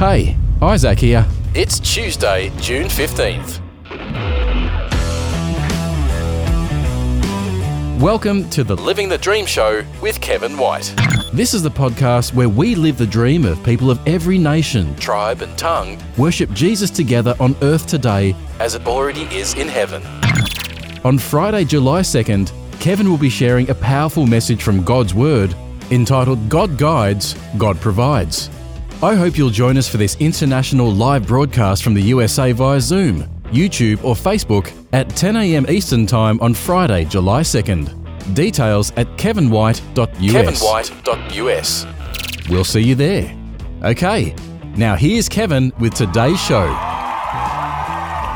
Hey, Isaac here. It's Tuesday, June 15th. Welcome to the Living the Dream Show with Kevin White. This is the podcast where we live the dream of people of every nation, Tribe and tongue worship Jesus together on earth today. as it already is in heaven. On Friday, July 2nd, Kevin will be sharing a powerful message from God's Word entitled God Guides, God Provides. I hope you'll join us for this international live broadcast from the USA via Zoom, YouTube, or Facebook at 10 a.m. Eastern Time on Friday, July 2nd. Details at kevinwhite.us. KevinWhite.us. We'll see you there. Okay, now here's Kevin with today's show.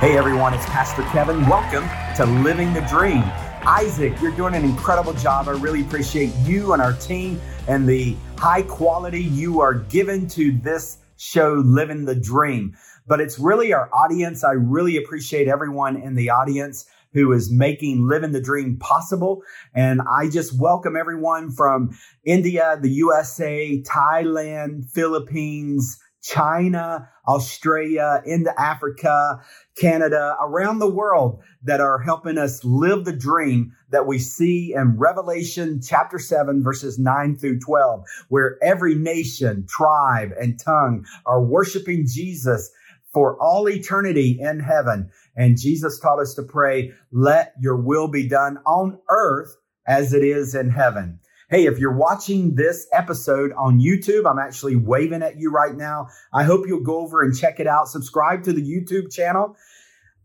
Hey everyone, it's Pastor Kevin. Welcome to Living the Dream. Isaac, you're doing an incredible job. I really appreciate you and our team and the high quality you are given to this show, Living the Dream. But it's really our audience. I really appreciate everyone in the audience who is making Living the Dream possible. And I just welcome everyone from India, the USA, Thailand, Philippines, China, Australia, into Africa, Canada, around the world that are helping us live the dream that we see in Revelation chapter 7, verses 9 through 12, where every nation, tribe, and tongue are worshiping Jesus for all eternity in heaven. And Jesus taught us to pray, let your will be done on earth as it is in heaven. Hey, if you're watching this episode on YouTube, I'm actually waving at you right now. I hope you'll go over and check it out. Subscribe to the YouTube channel,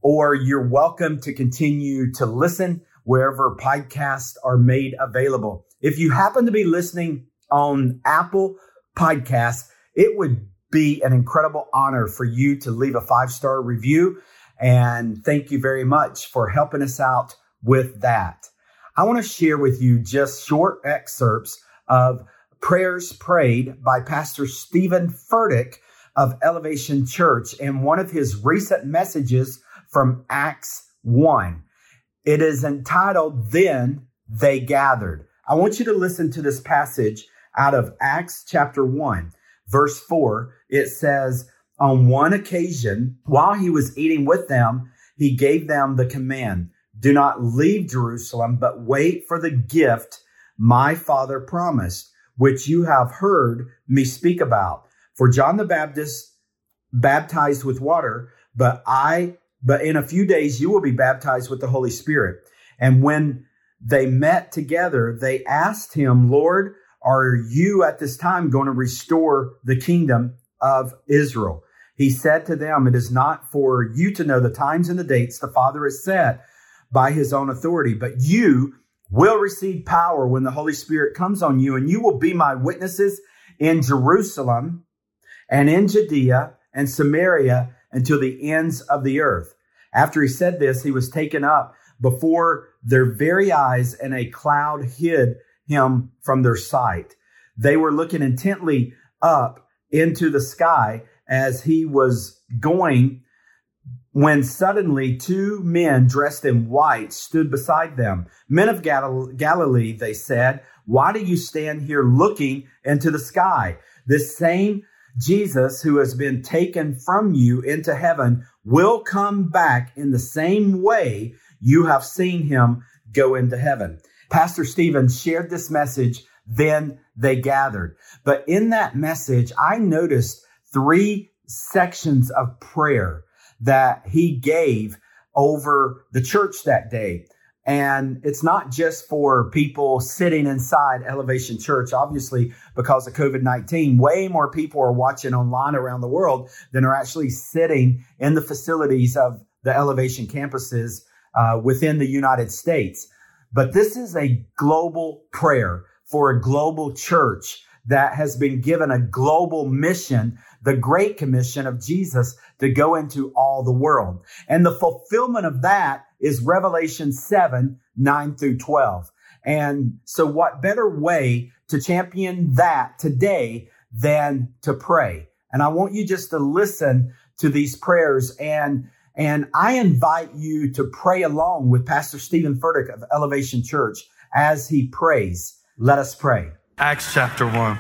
or you're welcome to continue to listen wherever podcasts are made available. If you happen to be listening on Apple Podcasts, it would be an incredible honor for you to leave a five star review. And thank you very much for helping us out with that. I want to share with you just short excerpts of prayers prayed by Pastor Stephen Furtick of Elevation Church in one of his recent messages from Acts 1. It is entitled, Then They Gathered. I want you to listen to this passage out of Acts chapter 1, verse 4. It says, On one occasion, while he was eating with them, he gave them the command do not leave Jerusalem, but wait for the gift my father promised, which you have heard me speak about. For John the Baptist baptized with water, but I, but in a few days you will be baptized with the Holy Spirit. And when they met together, they asked him, Lord, are you at this time going to restore the kingdom of Israel? He said to them, It is not for you to know the times and the dates the Father has set by his own authority, but you will receive power when the Holy Spirit comes on you, and you will be my witnesses in Jerusalem and in Judea and Samaria until the ends of the earth. After he said this, he was taken up before their very eyes, and a cloud hid him from their sight. They were looking intently up into the sky as he was going when suddenly two men dressed in white stood beside them. Men of Gal- Galilee, they said, why do you stand here looking into the sky? This same Jesus who has been taken from you into heaven will come back in the same way you have seen him go into heaven. Pastor Stephen shared this message, then they gathered. But in that message, I noticed three sections of prayer that he gave over the church that day. And it's not just for people sitting inside Elevation Church. Obviously, because of COVID 19, way more people are watching online around the world than are actually sitting in the facilities of the Elevation campuses uh, within the United States. But this is a global prayer for a global church that has been given a global mission, the Great Commission of Jesus to go into all the world. And the fulfillment of that is Revelation 7, 9 through 12. And so what better way to champion that today than to pray? And I want you just to listen to these prayers and and I invite you to pray along with Pastor Stephen Furtick of Elevation Church as he prays. Let us pray. Acts chapter 1,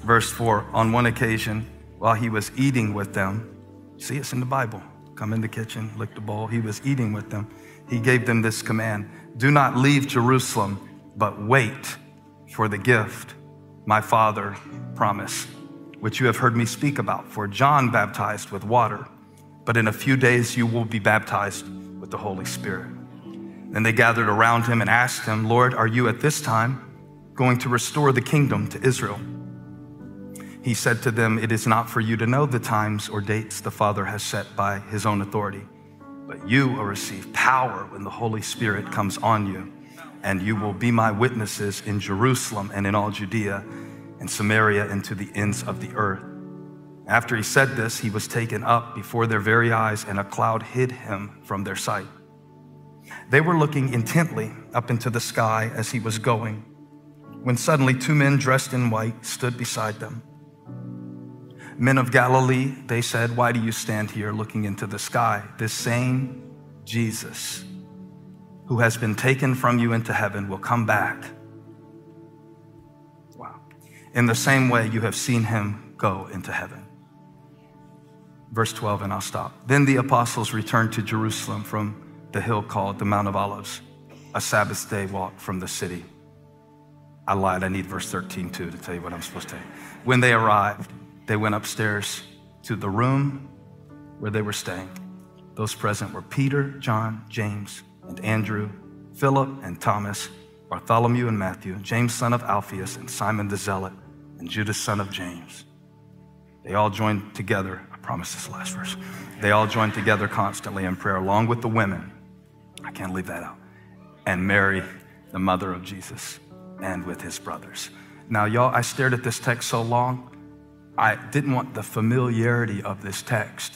verse 4. On one occasion, while he was eating with them, see, it's in the Bible. Come in the kitchen, lick the bowl. He was eating with them. He gave them this command Do not leave Jerusalem, but wait for the gift my Father promised, which you have heard me speak about. For John baptized with water, but in a few days you will be baptized with the Holy Spirit. Then they gathered around him and asked him, Lord, are you at this time going to restore the kingdom to Israel? He said to them, It is not for you to know the times or dates the Father has set by his own authority, but you will receive power when the Holy Spirit comes on you, and you will be my witnesses in Jerusalem and in all Judea and Samaria and to the ends of the earth. After he said this, he was taken up before their very eyes, and a cloud hid him from their sight. They were looking intently up into the sky as he was going, when suddenly two men dressed in white stood beside them. Men of Galilee, they said, Why do you stand here looking into the sky? This same Jesus who has been taken from you into heaven will come back. Wow. In the same way you have seen him go into heaven. Verse 12, and I'll stop. Then the apostles returned to Jerusalem from the hill called the Mount of Olives, a Sabbath day walk from the city. I lied, I need verse 13 too to tell you what I'm supposed to you. When they arrived, they went upstairs to the room where they were staying. Those present were Peter, John, James, and Andrew, Philip and Thomas, Bartholomew and Matthew, James, son of Alphaeus, and Simon the Zealot, and Judas, son of James. They all joined together. I promise this last verse. They all joined together constantly in prayer, along with the women. I can't leave that out. And Mary, the mother of Jesus, and with his brothers. Now, y'all, I stared at this text so long, I didn't want the familiarity of this text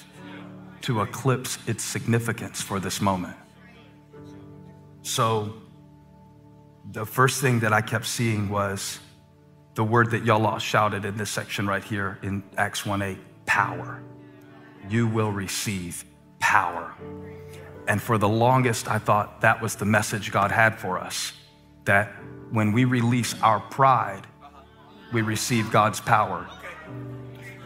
to eclipse its significance for this moment. So, the first thing that I kept seeing was the word that y'all all shouted in this section right here in Acts 1 8 power. You will receive power. And for the longest, I thought that was the message God had for us that when we release our pride, we receive God's power.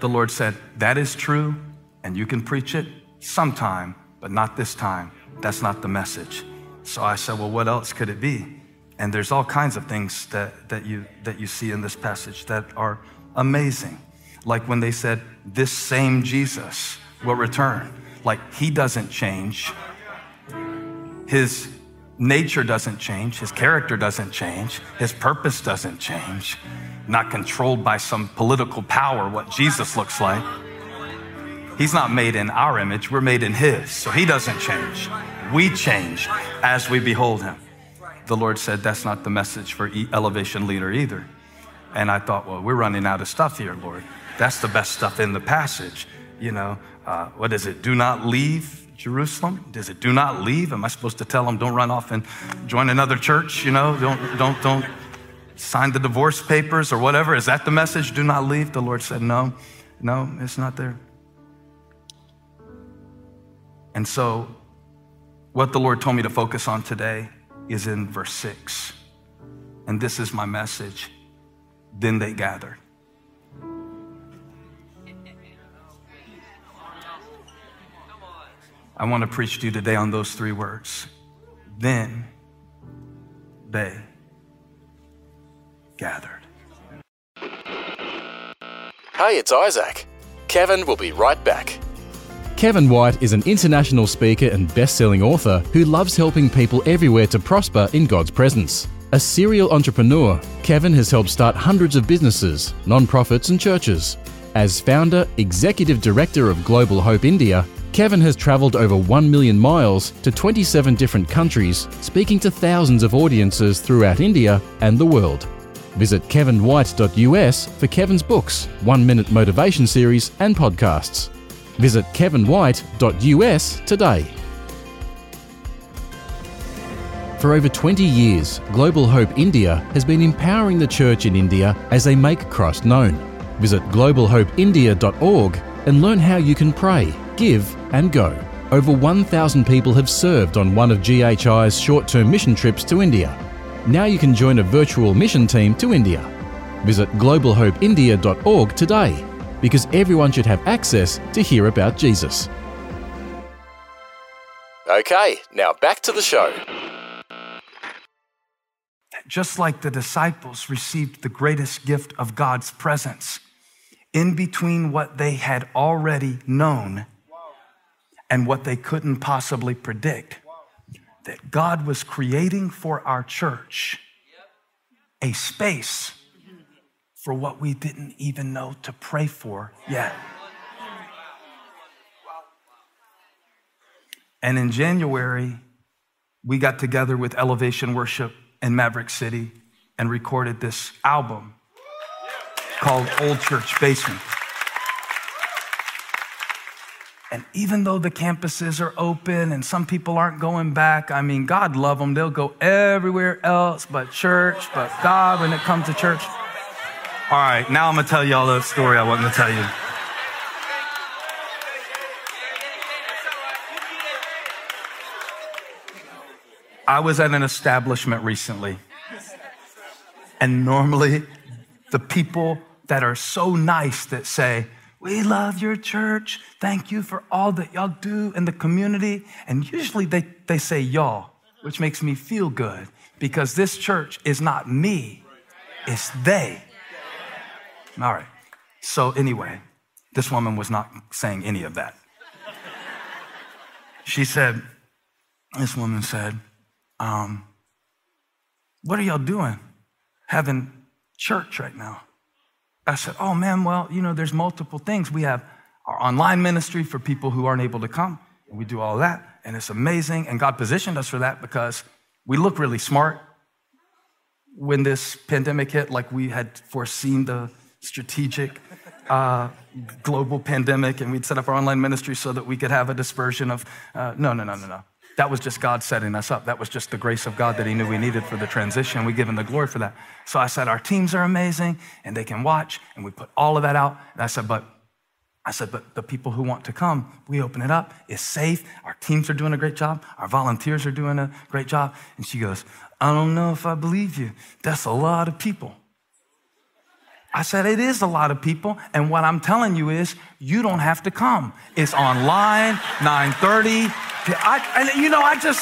The Lord said, That is true, and you can preach it sometime, but not this time. That's not the message. So I said, Well, what else could it be? And there's all kinds of things that, that, you, that you see in this passage that are amazing. Like when they said, This same Jesus will return. Like he doesn't change. His nature doesn't change. His character doesn't change. His purpose doesn't change. Not controlled by some political power, what Jesus looks like. He's not made in our image, we're made in His. So He doesn't change. We change as we behold Him. The Lord said that's not the message for Elevation Leader either. And I thought, well, we're running out of stuff here, Lord. That's the best stuff in the passage. You know, uh, what is it? Do not leave Jerusalem? Does it do not leave? Am I supposed to tell them don't run off and join another church? You know, don't, don't, don't sign the divorce papers or whatever? Is that the message? Do not leave? The Lord said, no, no, it's not there. And so, what the Lord told me to focus on today is in verse 6. And this is my message. Then they gathered. I want to preach to you today on those three words. Then they gathered. Hey, it's Isaac. Kevin will be right back. Kevin White is an international speaker and best selling author who loves helping people everywhere to prosper in God's presence. A serial entrepreneur, Kevin has helped start hundreds of businesses, non-profits, and churches. As founder, executive director of Global Hope India, Kevin has travelled over 1 million miles to 27 different countries, speaking to thousands of audiences throughout India and the world. Visit kevinwhite.us for Kevin's books, One Minute Motivation Series, and podcasts. Visit kevinwhite.us today. For over 20 years, Global Hope India has been empowering the church in India as they make Christ known. Visit globalhopeindia.org and learn how you can pray, give, and go. Over 1,000 people have served on one of GHI's short term mission trips to India. Now you can join a virtual mission team to India. Visit globalhopeindia.org today because everyone should have access to hear about Jesus. Okay, now back to the show. Just like the disciples received the greatest gift of God's presence in between what they had already known and what they couldn't possibly predict, that God was creating for our church a space for what we didn't even know to pray for yet. And in January, we got together with Elevation Worship in Maverick City and recorded this album called Old Church Basement. And even though the campuses are open and some people aren't going back, I mean, God love them. They'll go everywhere else but church, but God when it comes to church. All right, now I'm gonna tell y'all the story I wanted to tell you. I was at an establishment recently, and normally the people that are so nice that say, We love your church. Thank you for all that y'all do in the community. And usually they, they say y'all, which makes me feel good because this church is not me, it's they. All right. So, anyway, this woman was not saying any of that. She said, This woman said, um, What are y'all doing? Having church right now. I said, Oh man, well, you know, there's multiple things. We have our online ministry for people who aren't able to come, and we do all that, and it's amazing. And God positioned us for that because we look really smart when this pandemic hit, like we had foreseen the strategic uh, global pandemic, and we'd set up our online ministry so that we could have a dispersion of. Uh, no, no, no, no, no. That was just God setting us up. That was just the grace of God that He knew we needed for the transition. We give Him the glory for that. So I said, Our teams are amazing and they can watch, and we put all of that out. And I said, But I said, but the people who want to come, we open it up. It's safe. Our teams are doing a great job. Our volunteers are doing a great job. And she goes, I don't know if I believe you. That's a lot of people. I said, it is a lot of people. And what I'm telling you is, you don't have to come. It's online, 930. I, and you know, I just,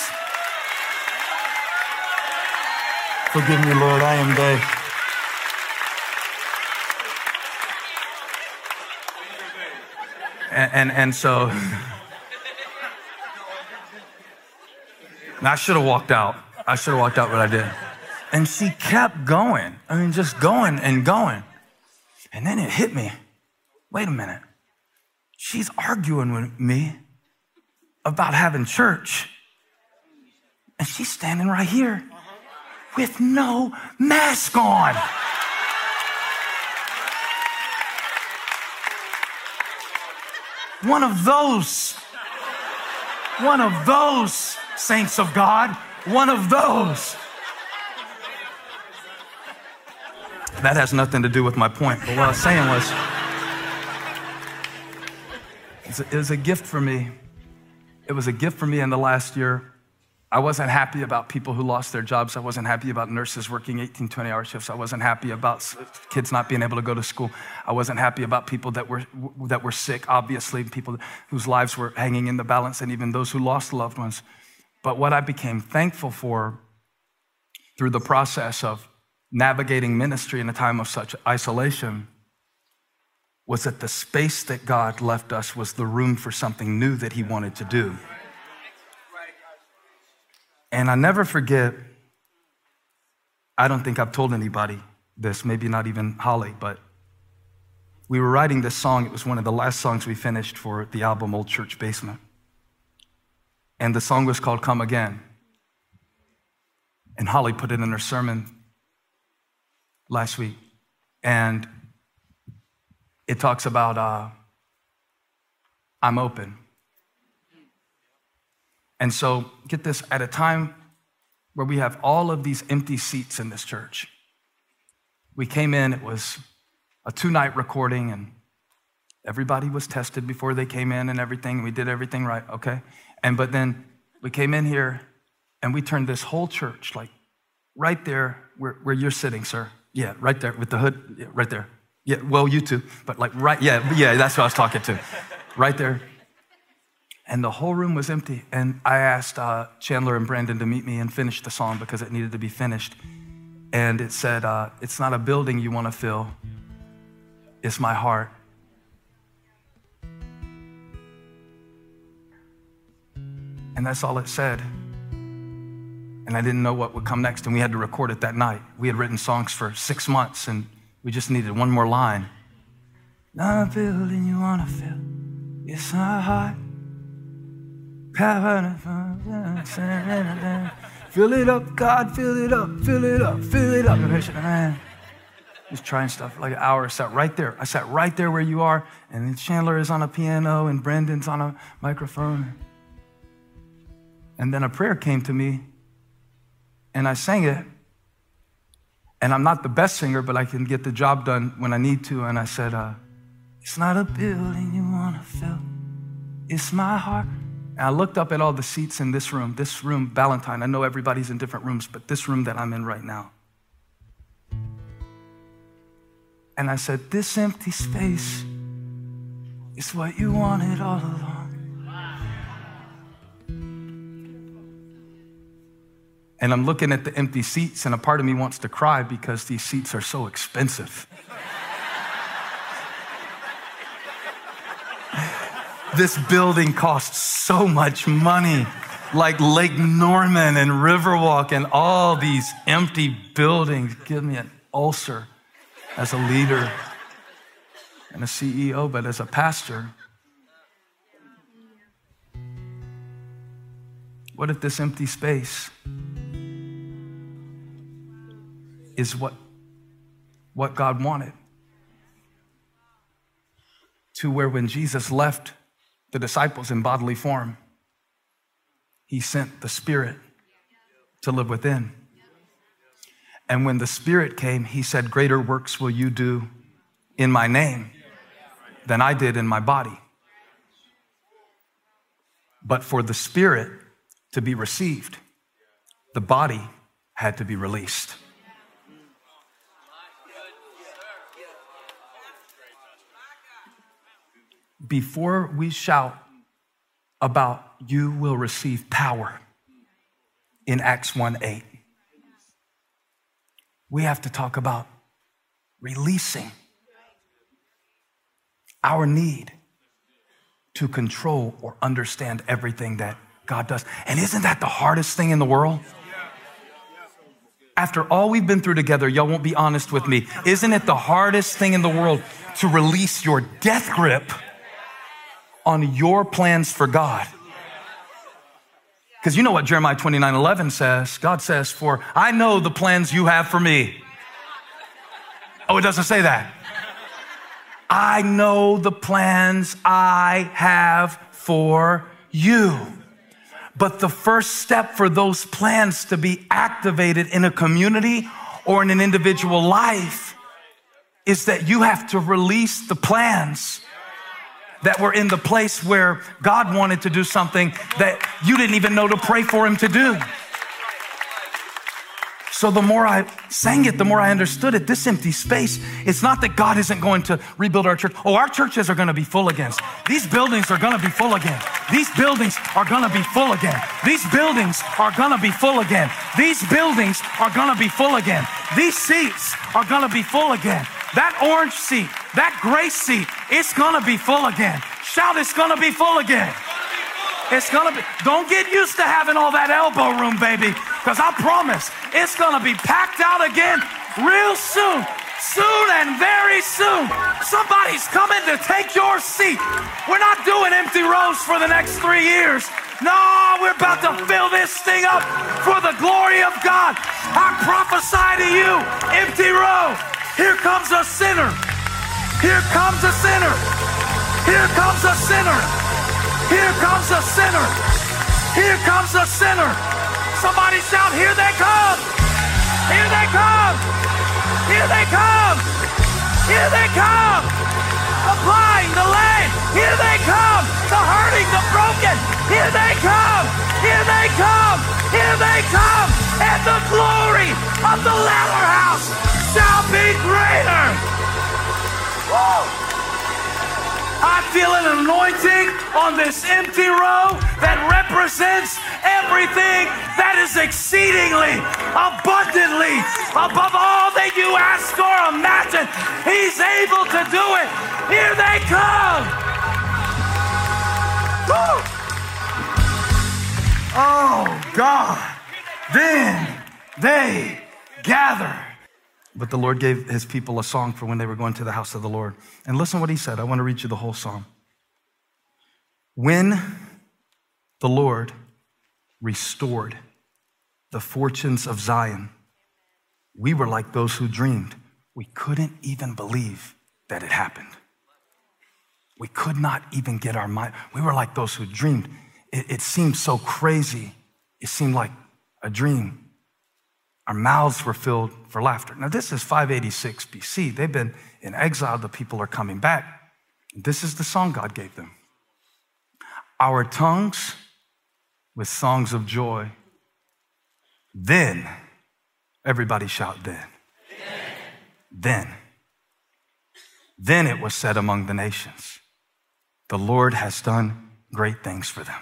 forgive me, Lord, I am gay. And, and, and so, I should have walked out. I should have walked out, but I did. And she kept going. I mean, just going and going. And then it hit me. Wait a minute. She's arguing with me about having church. And she's standing right here with no mask on. One of those, one of those saints of God, one of those. That has nothing to do with my point, but what I was saying was, it was a gift for me. It was a gift for me in the last year. I wasn't happy about people who lost their jobs. I wasn't happy about nurses working 18, 20 hour shifts. I wasn't happy about kids not being able to go to school. I wasn't happy about people that were, that were sick, obviously, people whose lives were hanging in the balance, and even those who lost loved ones. But what I became thankful for through the process of navigating ministry in a time of such isolation was that the space that God left us was the room for something new that He wanted to do. And I never forget, I don't think I've told anybody this, maybe not even Holly, but we were writing this song. It was one of the last songs we finished for the album Old Church Basement. And the song was called Come Again. And Holly put it in her sermon last week. And it talks about uh, I'm open. And so, get this at a time where we have all of these empty seats in this church. We came in, it was a two night recording, and everybody was tested before they came in and everything. We did everything right, okay? And but then we came in here and we turned this whole church, like right there where, where you're sitting, sir. Yeah, right there with the hood, yeah, right there. Yeah, well, you too, but like right, yeah, yeah, that's what I was talking to. Right there. And the whole room was empty. And I asked uh, Chandler and Brandon to meet me and finish the song because it needed to be finished. And it said, uh, It's not a building you want to fill, it's my heart. And that's all it said. And I didn't know what would come next. And we had to record it that night. We had written songs for six months and we just needed one more line. Not a building you want to fill, it's my heart. Fill it up, God, fill it up, fill it up, fill it up. Man, just trying stuff like an hour. I sat right there. I sat right there where you are, and then Chandler is on a piano, and Brandon's on a microphone. And then a prayer came to me, and I sang it. And I'm not the best singer, but I can get the job done when I need to. And I said, uh, It's not a building you want to fill, it's my heart. And I looked up at all the seats in this room, this room, Ballantyne. I know everybody's in different rooms, but this room that I'm in right now. And I said, This empty space is what you wanted all along. And I'm looking at the empty seats, and a part of me wants to cry because these seats are so expensive. this building costs so much money, like Lake Norman and Riverwalk and all these empty buildings give me an ulcer as a leader and a CEO, but as a pastor. What if this empty space is what, what God wanted? To where when Jesus left the disciples in bodily form, he sent the Spirit to live within. And when the Spirit came, he said, Greater works will you do in my name than I did in my body. But for the Spirit to be received, the body had to be released. Before we shout about you will receive power in Acts 1 8, we have to talk about releasing our need to control or understand everything that God does. And isn't that the hardest thing in the world? After all we've been through together, y'all won't be honest with me. Isn't it the hardest thing in the world to release your death grip on your plans for God? Because you know what Jeremiah 29 11 says? God says, For I know the plans you have for me. Oh, it doesn't say that. I know the plans I have for you. But the first step for those plans to be activated in a community or in an individual life is that you have to release the plans that were in the place where God wanted to do something that you didn't even know to pray for Him to do. So the more I sang it, the more I understood it. This empty space, it's not that God isn't going to rebuild our church. Oh, our churches are going to be full again. These buildings are going to be full again. These buildings are going to be full again. These buildings are going to be full again. These buildings are going to be full again. These seats are going to be full again. That orange seat, that gray seat, it's to be full again. Shout, it's to be full again. It's gonna be, don't get used to having all that elbow room, baby, because I promise it's gonna be packed out again real soon. Soon and very soon. Somebody's coming to take your seat. We're not doing empty rows for the next three years. No, we're about to fill this thing up for the glory of God. I prophesy to you, empty row. Here comes a sinner. Here comes a sinner. Here comes a sinner. Here comes a sinner. Here comes a sinner. Somebody shout, Here they come. Here they come. Here they come. Here they come. The blind, the lame. Here they come. The hurting, the broken. Here they come. Here they come. Here they come. And the glory of the latter house shall be greater. An anointing on this empty row that represents everything that is exceedingly, abundantly, above all that you ask or imagine. He's able to do it. Here they come. Woo! Oh, God. Then they gather. But the Lord gave his people a song for when they were going to the house of the Lord. And listen what he said. I want to read you the whole song. When the Lord restored the fortunes of Zion, we were like those who dreamed. We couldn't even believe that it happened. We could not even get our mind. We were like those who dreamed. It, it seemed so crazy. It seemed like a dream. Our mouths were filled for laughter. Now, this is 586 BC. They've been in exile. The people are coming back. This is the song God gave them. Our tongues with songs of joy. Then, everybody shout, then. Then. Then it was said among the nations, the Lord has done great things for them.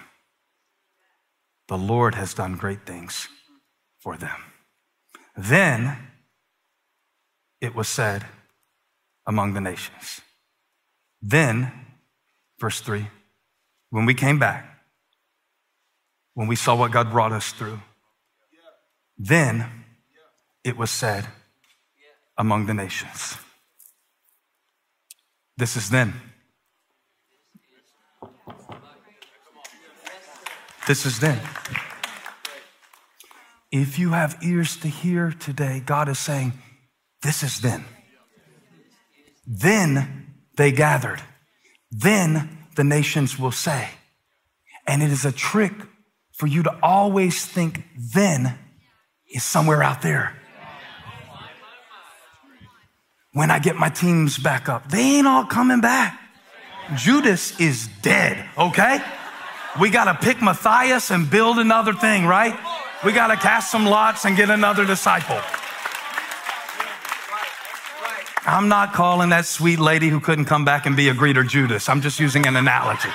The Lord has done great things for them. Then it was said among the nations. Then, verse 3, when we came back, when we saw what God brought us through, then it was said among the nations. This is then. This is then. If you have ears to hear today, God is saying, This is then. Then they gathered. Then the nations will say. And it is a trick for you to always think then is somewhere out there. When I get my teams back up, they ain't all coming back. Judas is dead, okay? We got to pick Matthias and build another thing, right? We got to cast some lots and get another disciple. I'm not calling that sweet lady who couldn't come back and be a greeter Judas. I'm just using an analogy.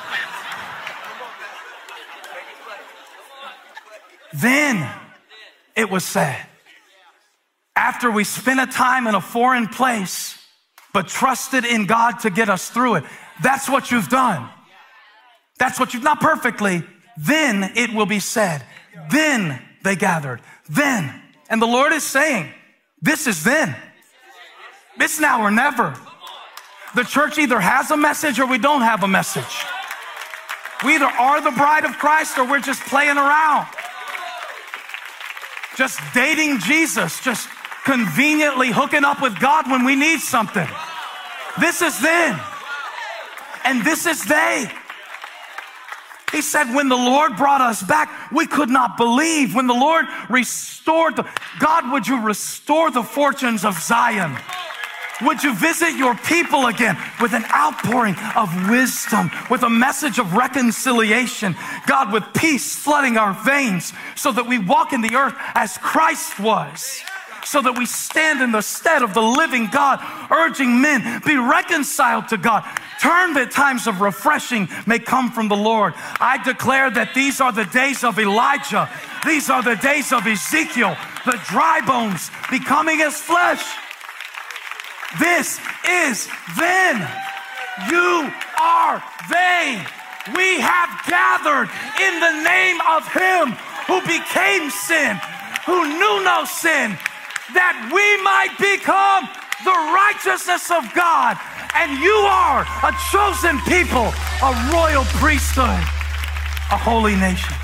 Then it was said, after we spent a time in a foreign place, but trusted in God to get us through it, that's what you've done. That's what you've not perfectly. Then it will be said, then they gathered. Then. And the Lord is saying, this is then. It's now or never. The church either has a message or we don't have a message. We either are the bride of Christ or we're just playing around. Just dating Jesus, just conveniently hooking up with God when we need something. This is then. And this is they. He said, when the Lord brought us back, we could not believe. When the Lord restored the, God, would you restore the fortunes of Zion? Would you visit your people again with an outpouring of wisdom, with a message of reconciliation? God, with peace flooding our veins so that we walk in the earth as Christ was so that we stand in the stead of the living God, urging men, be reconciled to God. Turn that times of refreshing may come from the Lord. I declare that these are the days of Elijah. These are the days of Ezekiel, the dry bones becoming as flesh. This is then. You are they. We have gathered in the name of Him who became sin, who knew no sin, that we might become the righteousness of God. And you are a chosen people, a royal priesthood, a holy nation.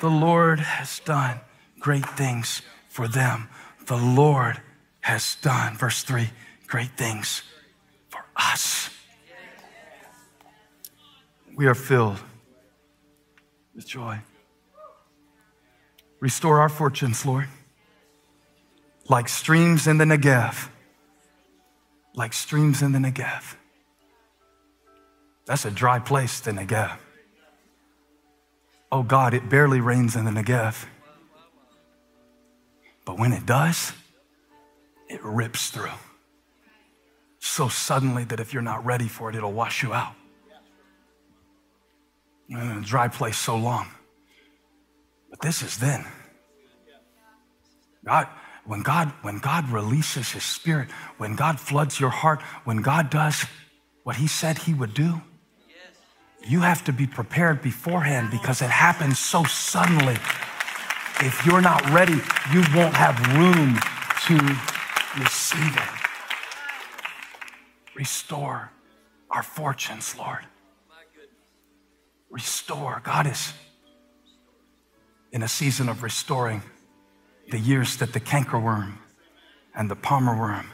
The Lord has done great things for them. The Lord has done, verse 3, great things for us. We are filled with joy. Restore our fortunes, Lord, like streams in the Negev. Like streams in the Negev. That's a dry place, the Negev. Oh God, it barely rains in the Negev. But when it does, it rips through. so suddenly that if you're not ready for it, it'll wash you out. In a dry place so long. But this is then. God, when God, when God releases his spirit, when God floods your heart, when God does what he said he would do, you have to be prepared beforehand because it happens so suddenly. If you're not ready, you won't have room to receive it. Restore our fortunes, Lord. Restore. God is in a season of restoring the years that the cankerworm and the palmer worm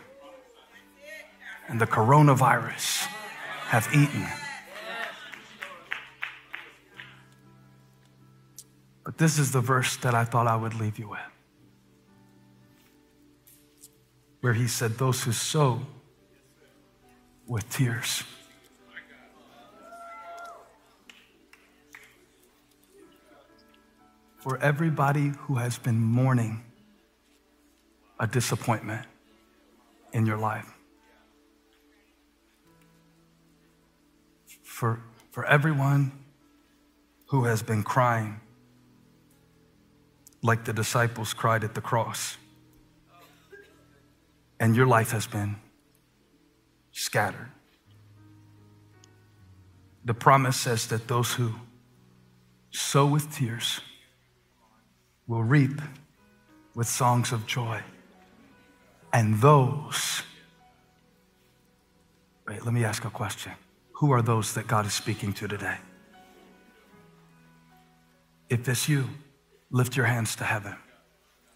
and the coronavirus have eaten. But this is the verse that I thought I would leave you with, where he said, Those who sow with tears. For everybody who has been mourning a disappointment in your life, for, for everyone who has been crying like the disciples cried at the cross, and your life has been scattered. The promise says that those who sow with tears will reap with songs of joy. And those, wait, let me ask a question. Who are those that God is speaking to today? If it's you, lift your hands to heaven.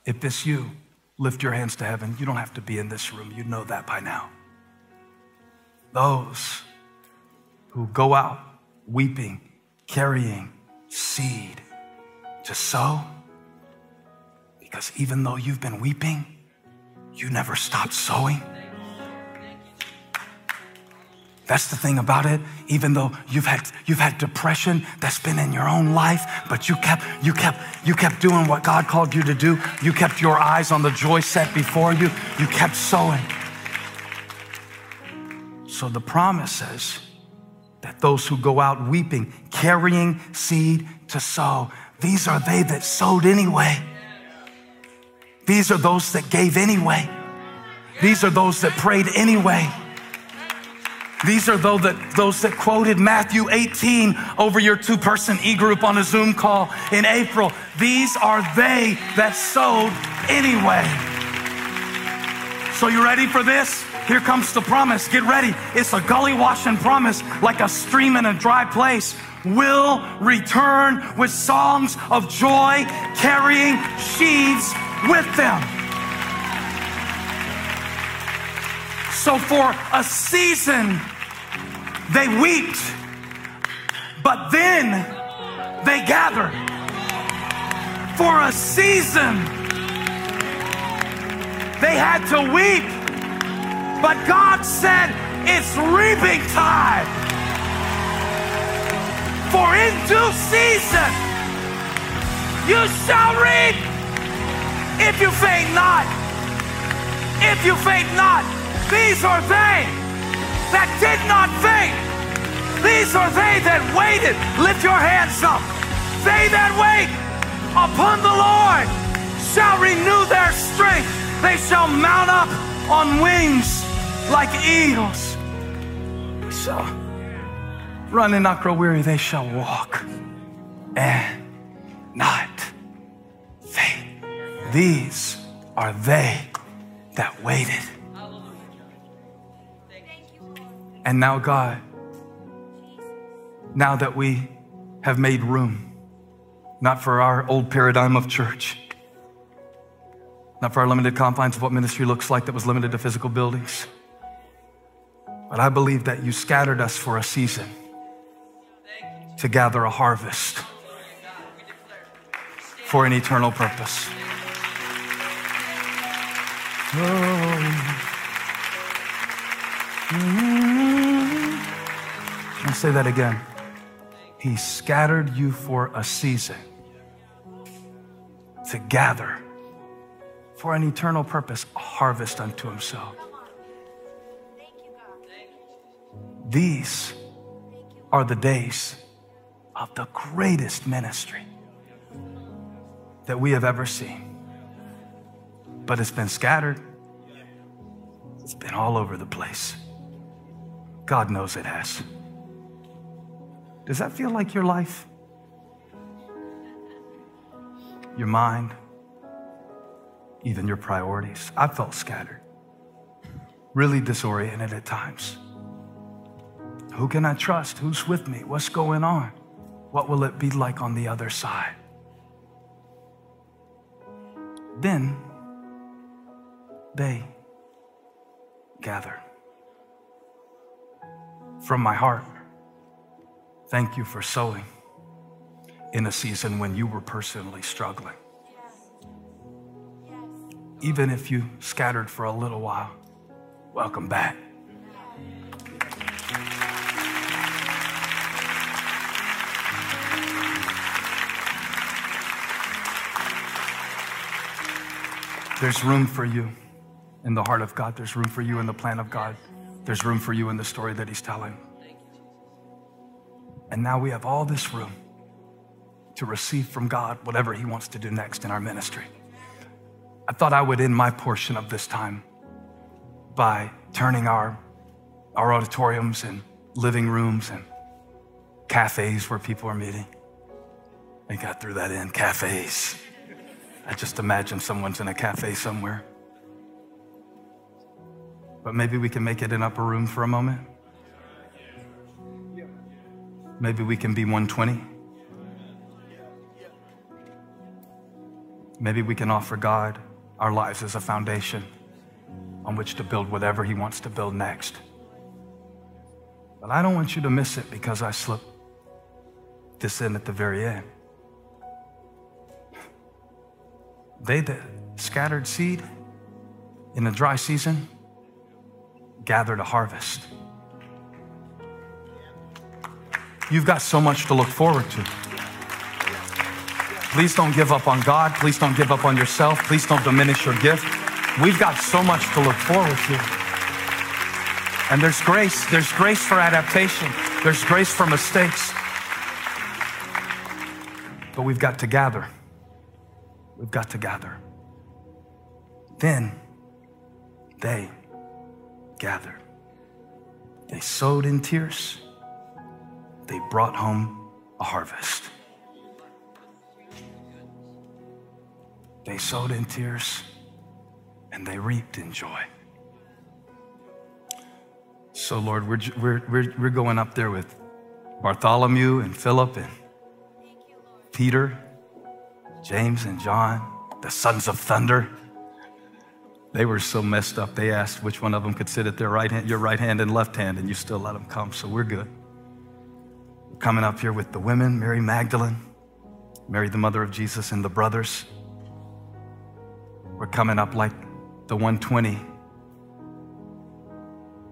If it's you, lift your hands to heaven. You don't have to be in this room, you know that by now those who go out weeping, carrying seed to sow. Because even though you've been weeping, you never stopped sowing. That's the thing about it. Even though you've had you've had depression that's been in your own life, but you kept you kept you kept doing what God called you to do. You kept your eyes on the joy set before you. You kept sowing. So the promise says that those who go out weeping, carrying seed to sow, these are they that sowed anyway. These are those that gave anyway. These are those that prayed anyway. These are those that, those that quoted Matthew 18 over your two person e group on a Zoom call in April. These are they that sowed anyway. So, you ready for this? Here comes the promise. Get ready. It's a gully washing promise, like a stream in a dry place. Will return with songs of joy, carrying sheaves with them. So for a season, they wept, but then they gathered. For a season, they had to weep but God said, it's reaping time. For in due season, you shall reap if you faint not. If you faint not, these are they that did not faint. These are they that waited. Lift your hands up. They that wait upon the Lord shall renew their strength. They shall mount up on wings like eagles. They shall run and not grow weary. They shall walk and not. These are they that waited. And now, God, now that we have made room, not for our old paradigm of church, not for our limited confines of what ministry looks like that was limited to physical buildings but I believe that you scattered us for a season to gather a harvest for an eternal purpose. I'll say that again. He scattered you for a season to gather for an eternal purpose, a harvest unto himself. these are the days of the greatest ministry that we have ever seen. But it's been scattered, it's been all over the place. God knows it has. Does that feel like your life? Your mind? Even your priorities? I felt scattered, really disoriented at times. Who can I trust? Who's with me? What's going on? What will it be like on the other side? Then they gather. From my heart, thank you for sowing in a season when you were personally struggling. Even if you scattered for a little while, welcome back. There's room for you in the heart of God. There's room for you in the plan of God. There's room for you in the story that He's telling. And now we have all this room to receive from God whatever He wants to do next in our ministry. I thought I would end my portion of this time by turning our, our auditoriums and living rooms and cafes where people are meeting. I got through that in cafes. I just imagine someone's in a cafe somewhere. But maybe we can make it an upper room for a moment. Maybe we can be 120. Maybe we can offer God our lives as a foundation on which to build whatever He wants to build next. But I don't want you to miss it because I slipped this in at the very end. They that scattered seed in the dry season gathered a harvest. You've got so much to look forward to. Please don't give up on God. Please don't give up on yourself. Please don't diminish your gift. We've got so much to look forward to. And there's grace. There's grace for adaptation. There's grace for mistakes. But we've got to gather. We've got to gather. Then they gathered. They sowed in tears. They brought home a harvest. They sowed in tears and they reaped in joy. So, Lord, we're, we're, we're, going up there with Bartholomew and Philip and Peter James and John, the sons of thunder. They were so messed up, they asked which one of them could sit at their right hand, your right hand and left hand, and you still let them come, so we're good. Coming up here with the women, Mary Magdalene, Mary, the mother of Jesus, and the brothers. We're coming up like the 120.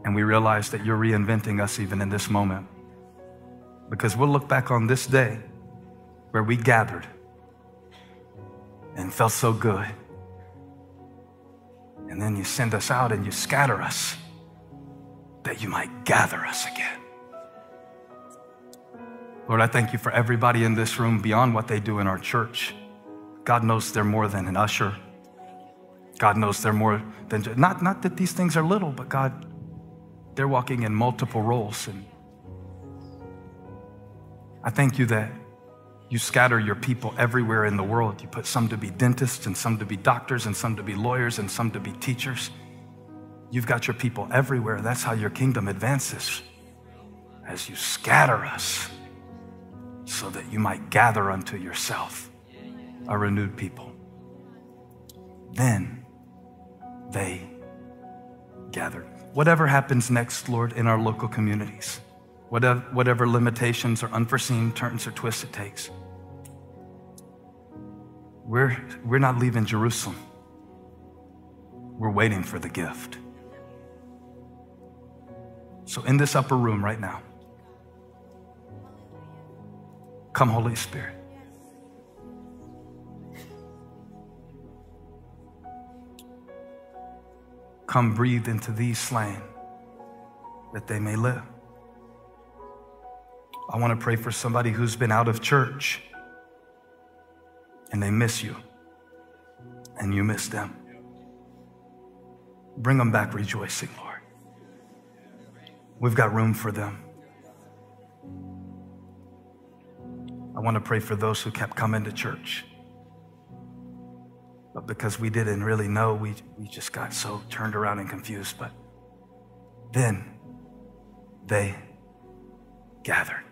And we realize that you're reinventing us even in this moment. Because we'll look back on this day where we gathered and felt so good. And then you send us out and you scatter us that you might gather us again. Lord, I thank you for everybody in this room beyond what they do in our church. God knows they're more than an usher. God knows they're more than, not, not that these things are little, but God, they're walking in multiple roles. And I thank you that you scatter your people everywhere in the world. You put some to be dentists, and some to be doctors, and some to be lawyers, and some to be teachers. You've got your people everywhere. That's how your kingdom advances. As you scatter us, so that you might gather unto yourself a renewed people. Then they gathered. Whatever happens next, Lord, in our local communities, whatever, whatever limitations or unforeseen turns or twists it takes, we're, we're not leaving Jerusalem. We're waiting for the gift. So, in this upper room right now, come, Holy Spirit. Come breathe into these slain that they may live. I want to pray for somebody who's been out of church and they miss you and you miss them. Bring them back rejoicing, Lord. We've got room for them. I want to pray for those who kept coming to church. But because we didn't really know, we, we just got so turned around and confused. But then they gathered.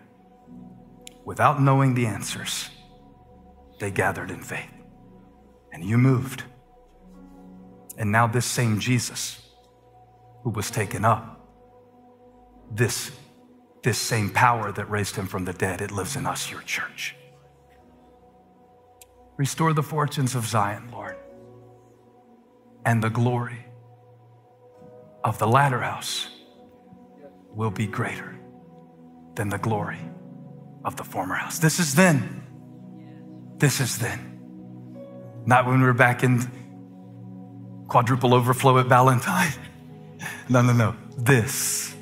Without knowing the answers, they gathered in faith. And you moved. And now, this same Jesus who was taken up, this, this same power that raised him from the dead, it lives in us, your church. Restore the fortunes of Zion, Lord, and the glory of the latter house will be greater than the glory of the former house. This is then. This is then. Not when we're back in quadruple overflow at Ballantyne. No, no, no. This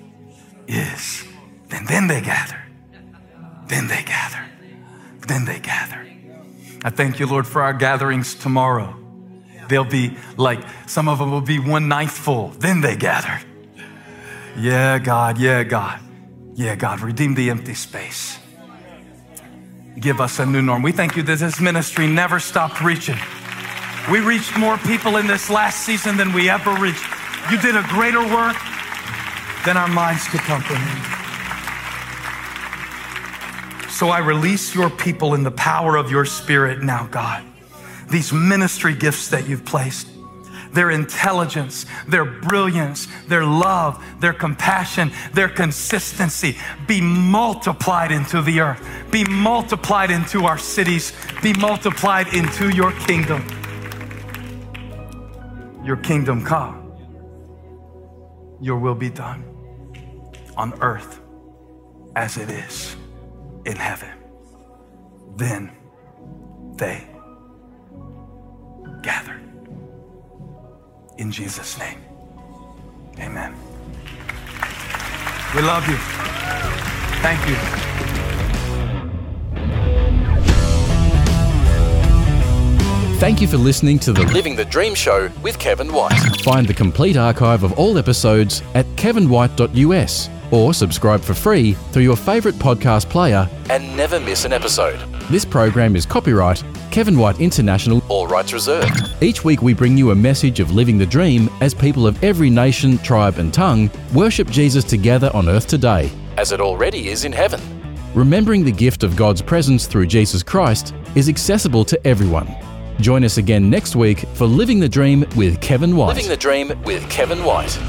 is then. Then they gather. Then they gather. Then they gather. I thank you, Lord, for our gatherings tomorrow. They'll be like, some of them will be one ninth full. Then they gather. Yeah, God. Yeah, God. Yeah, God. Redeem the empty space. Give us a new norm. We thank you that this ministry never stopped reaching. We reached more people in this last season than we ever reached. You did a greater work than our minds could comprehend. So I release your people in the power of your spirit now, God. These ministry gifts that you've placed their intelligence, their brilliance, their love, their compassion, their consistency be multiplied into the earth, be multiplied into our cities, be multiplied into your kingdom. Your kingdom come, your will be done on earth as it is in heaven. Then they gathered. In Jesus' name, amen. We love you. Thank you. Thank you for listening to the Living the Dream Show with Kevin White. Find the complete archive of all episodes at kevinwhite.us or subscribe for free through your favourite podcast player. And never miss an episode. This program is copyright Kevin White International. All rights reserved. Each week we bring you a message of living the dream as people of every nation, tribe, and tongue worship Jesus together on earth today. As it already is in heaven. Remembering the gift of God's presence through Jesus Christ is accessible to everyone. Join us again next week for Living the Dream with Kevin White. Living the Dream with Kevin White.